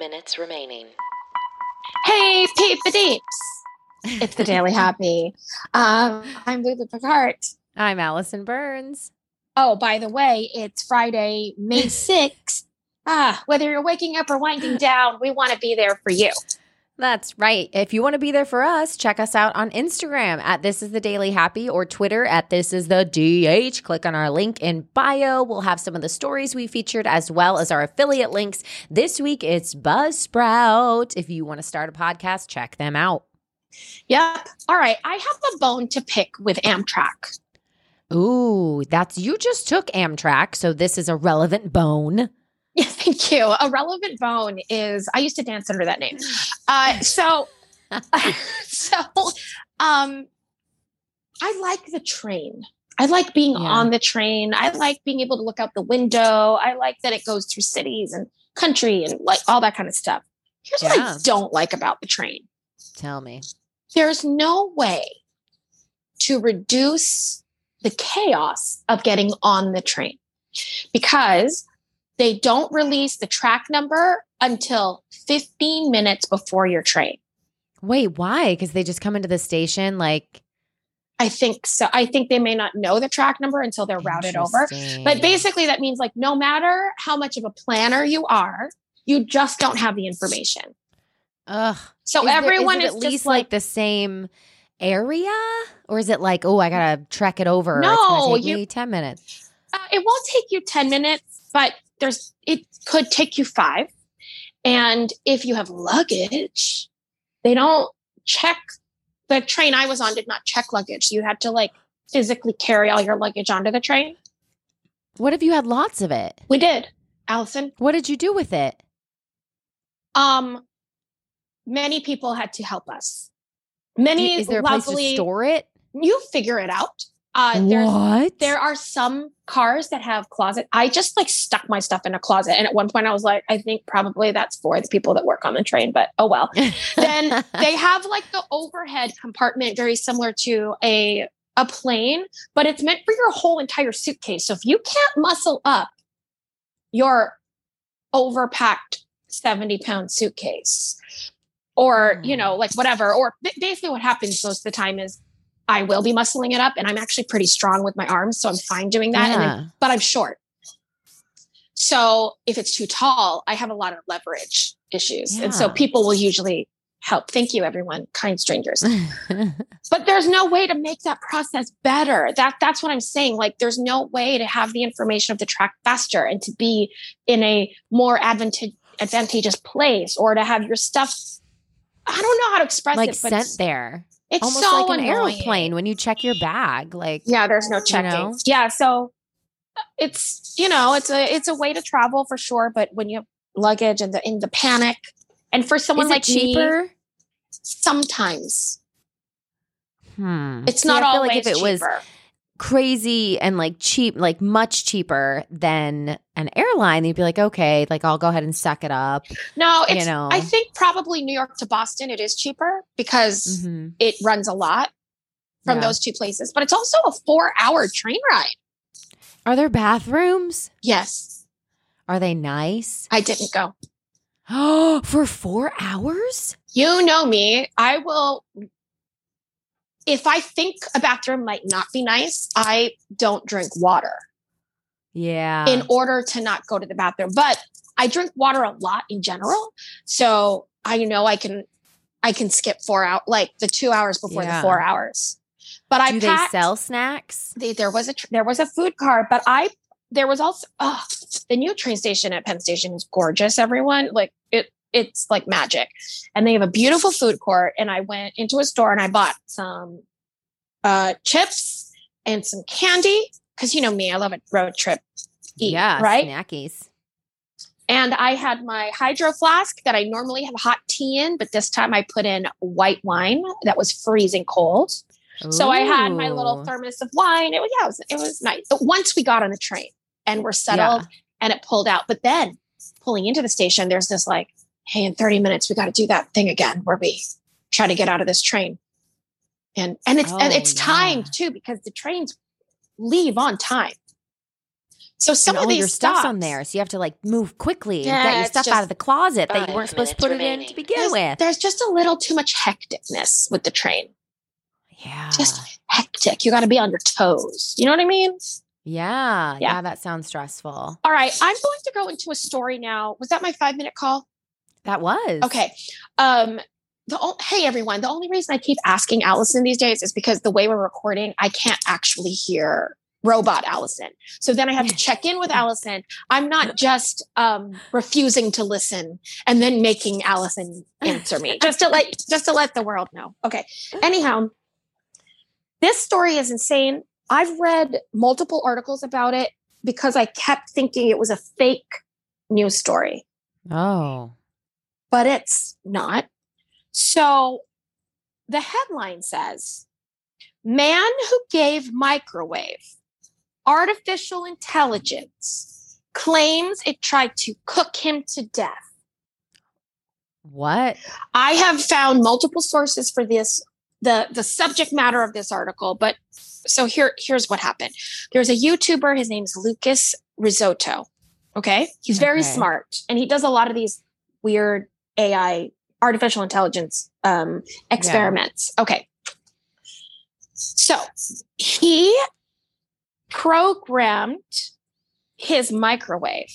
minutes remaining. Hey, peep the deeps. It's the Daily Happy. Um, I'm Lulu Picard. I'm Alison Burns. Oh, by the way, it's Friday, May 6th. ah, whether you're waking up or winding down, we want to be there for you. That's right. If you want to be there for us, check us out on Instagram at This Is the Daily Happy or Twitter at This Is the DH. Click on our link in bio. We'll have some of the stories we featured as well as our affiliate links. This week it's Buzzsprout. If you want to start a podcast, check them out. Yep. All right. I have a bone to pick with Amtrak. Ooh, that's you just took Amtrak, so this is a relevant bone. Yeah, thank you. A relevant bone is I used to dance under that name. Uh, so, so, um, I like the train. I like being Yeah. on the train. I like being able to look out the window. I like that it goes through cities and country and like all that kind of stuff. Here's what I don't like about the train. Tell me. There's no way to reduce the chaos of getting on the train because they don't release the track number until 15 minutes before your train. Wait, why? Because they just come into the station like I think so. I think they may not know the track number until they're routed over. But basically, that means like no matter how much of a planner you are, you just don't have the information. Ugh. So Is everyone is, is, at just least like, like, the same area, or is it like, oh, I gotta trek it over? it's No, gonna take you- me ten minutes. uh, it won't take you 10 minutes, but there's it could take you five. And if you have luggage, they don't check. The train I was on did not check luggage. You had to like physically carry all your luggage onto the train. What if you had lots of it? We did, Alison. What did you do with it? Um, many people had to help us. Many Is there a place to store it? You figure it out. Uh, what? there are some cars that have closet. I just like stuck my stuff in a closet, and at one point I was like, I think probably that's for the people that work on the train, but oh well. then they have like the overhead compartment, very similar to a a plane, but it's meant for your whole entire suitcase. So if you can't muscle up your overpacked seventy pound suitcase, or you know, like whatever, or ba- basically what happens most of the time is. I will be muscling it up, and I'm actually pretty strong with my arms, so I'm fine doing that. And then but I'm short. So if it's too tall, I have a lot of leverage issues. And so people will usually help. Thank you, everyone, kind strangers. But there's no way to make that process better. That that's what I'm saying. Like there's no way to have the information of the track faster and to be in a more advantage advantageous place or to have your stuff. I don't know how to express like it, but sent there, it's almost so like an annoying. aeroplane when you check your bag. Like, Yeah, there's no checking. know? Yeah, so uh, it's you know it's a it's a way to travel for sure, but when you have luggage and the in the panic, and for someone like me, cheaper? sometimes Hmm. it's See, not I always like if it was cheaper. Crazy and like cheap, like much cheaper than an airline, you'd be like, okay, like I'll go ahead and suck it up. no, you know. I think probably New York to Boston it is cheaper because Mhm. it runs a lot from Yeah. those two places, but it's also a four hour train ride. Are there bathrooms? Yes, Are they nice? I didn't go. Oh, for four hours? You know me. I will. If I think a bathroom might not be nice, I don't drink water Yeah. in order to not go to the bathroom. But I drink water a lot in general, so I know I can. I can skip four out like the two hours before Yeah. the four hours. But I Do they sell snacks? they- there was a there was a food cart, but I there was also oh, the new train station at Penn Station is gorgeous. Everyone like it it's like magic, and they have a beautiful food court. And I went into a store and I bought some uh, chips and some candy because you know me, I love a road trip. Eat, yeah, right. snackies. And I had my hydro flask that I normally have hot tea in, but this time I put in white wine that was freezing cold. So I had my little thermos of wine. It was yeah, it was, it was nice. But once we got on the train and we're settled and it pulled out, but then pulling into the station, there's this like, hey, in 30 minutes we got to do that thing again where we try to get out of this train. And and it's and Oh, it's timed too because the trains leave on time. So some and of all these your stuff's on there, so you have to like move quickly and get your stuff out of the closet that you weren't supposed to put minutes it in to begin there's, with. there's just a little too much hecticness with the train. Yeah. Just hectic. You got to be on your toes. You know what I mean? yeah. Yeah. Yeah. That sounds stressful. All right, I'm going to go into a story now. Was that my five minute call? That was. Okay. Um, the hey everyone. The only reason I keep asking Alison these days is because the way we're recording, I can't actually hear robot Alison. So then I have to check in with Alison. I'm not just um, refusing to listen and then making Alison answer me. Just to let just to let the world know. Okay. Anyhow, this story is insane. I've read multiple articles about it because I kept thinking it was a fake news story Oh. But it's not. So the headline says Man who gave microwave artificial intelligence claims it tried to cook him to death. What? I have found multiple sources for this the the subject matter of this article, but so here here's what happened. There's a YouTuber, his name's Lucas Rizzotto. Okay? He's very Okay. smart and he does a lot of these weird AI artificial intelligence um experiments. Okay. So, he programmed his microwave.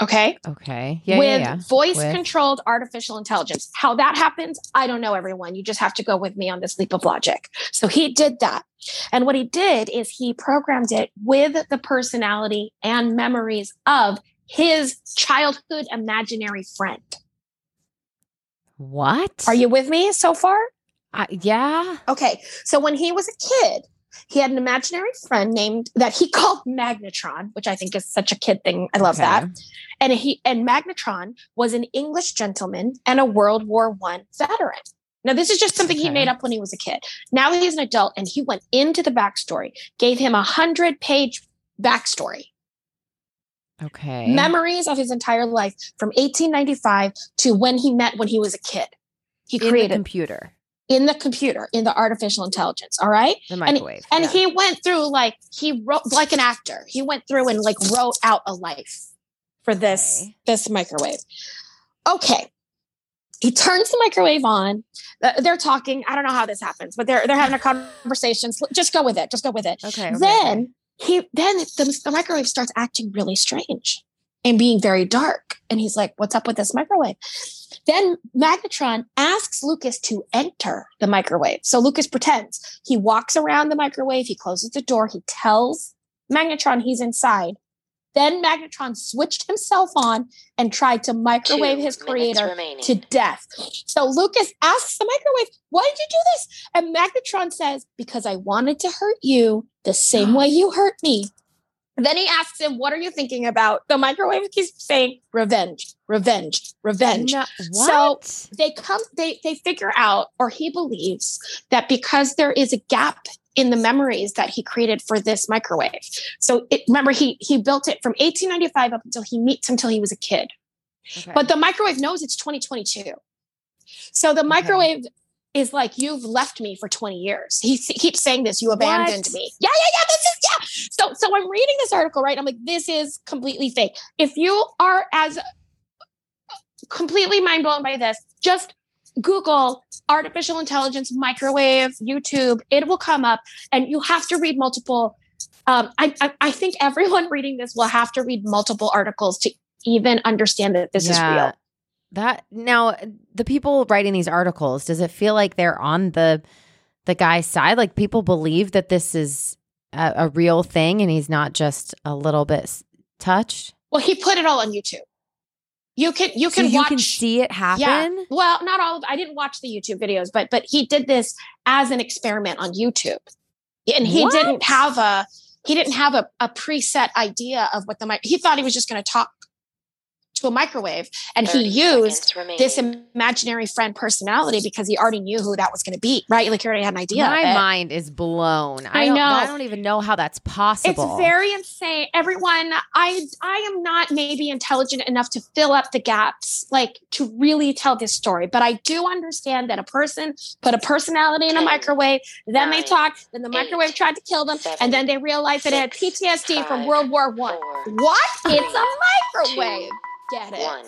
Okay? Okay. Yeah. with yeah, yeah. voice With- controlled artificial intelligence. How that happens, I don't know, everyone. You just have to go with me on this leap of logic. So he did that. And what he did is he programmed it with the personality and memories of his childhood imaginary friend. What? Are you with me so far? I, yeah. Okay. So when he was a kid, he had an imaginary friend named that he called Magnetron, which I think is such a kid thing. I love that. And he and magnetron was an english gentleman and a world war one veteran now this is just something he made up when he was a kid now he's an adult and he went into the backstory gave him a hundred page backstory Okay. memories of his entire life from 1895 to when he met when he was a kid he in the created computer, in the computer in the artificial intelligence all right the microwave. and yeah. he went through like he wrote like an actor he went through and like wrote out a life for this Okay. this microwave okay he turns the microwave on they're talking i don't know how this happens but they're they're having a conversation just go with it just go with it okay. okay, then okay. He then the, the microwave starts acting really strange and being very dark. And he's like what's up with this microwave? Then magnetron asks lucas to enter the microwave. So lucas pretends. He walks around the microwave. He closes the door. He tells magnetron he's inside. Then magnetron switched himself on and tried to microwave Two his creator remaining. to death. So Lucas asks the microwave, Why did you do this? And Magnetron says, Because I wanted to hurt you the same way you hurt me. Then he asks him, What are you thinking about? The microwave keeps saying, Revenge, revenge, revenge. No, So- They come, they they figure out, or he believes that because there is a gap in the memories that he created for this microwave. So it, remember, he he built it from 1895 up until he meets until he was a kid. Okay. But the microwave knows it's 2022. So the microwave is like, you've left me for 20 years. He keeps saying this, you abandoned What? me. Yeah, yeah, yeah. This is, yeah. So, so I'm reading this article, right? I'm like, this is completely fake. If you are as completely mind blown by this, just Google artificial intelligence microwave YouTube. It will come up, and you have to read multiple. Um, I, I, I think everyone reading this will have to read multiple articles to even understand that this is real. That now uh, the people writing these articles, does it feel like they're on the the guy's side? Like people believe that this is a, a real thing and he's not just a little bit touched? Well, he put it all on YouTube. You can you So can you watch. can see it happen? Well, not all of. I didn't watch the YouTube videos, but but he did this as an experiment on YouTube, and he What? didn't have a he didn't have a, a preset idea of what the mic. He thought he was just going to talk to a microwave and he used this imaginary friend personality because he already knew who that was going to be right? Like he already had an idea my mind is blown. I, I know. I don't even know how that's possible. It's very insane. Everyone i i am not maybe intelligent enough to fill up the gaps like to really tell this story but i do understand that a person put a personality in a microwave then they talk, then the microwave tried to kill them and then they realized that it had ptsd from world war one. What? It's a microwave get it. One.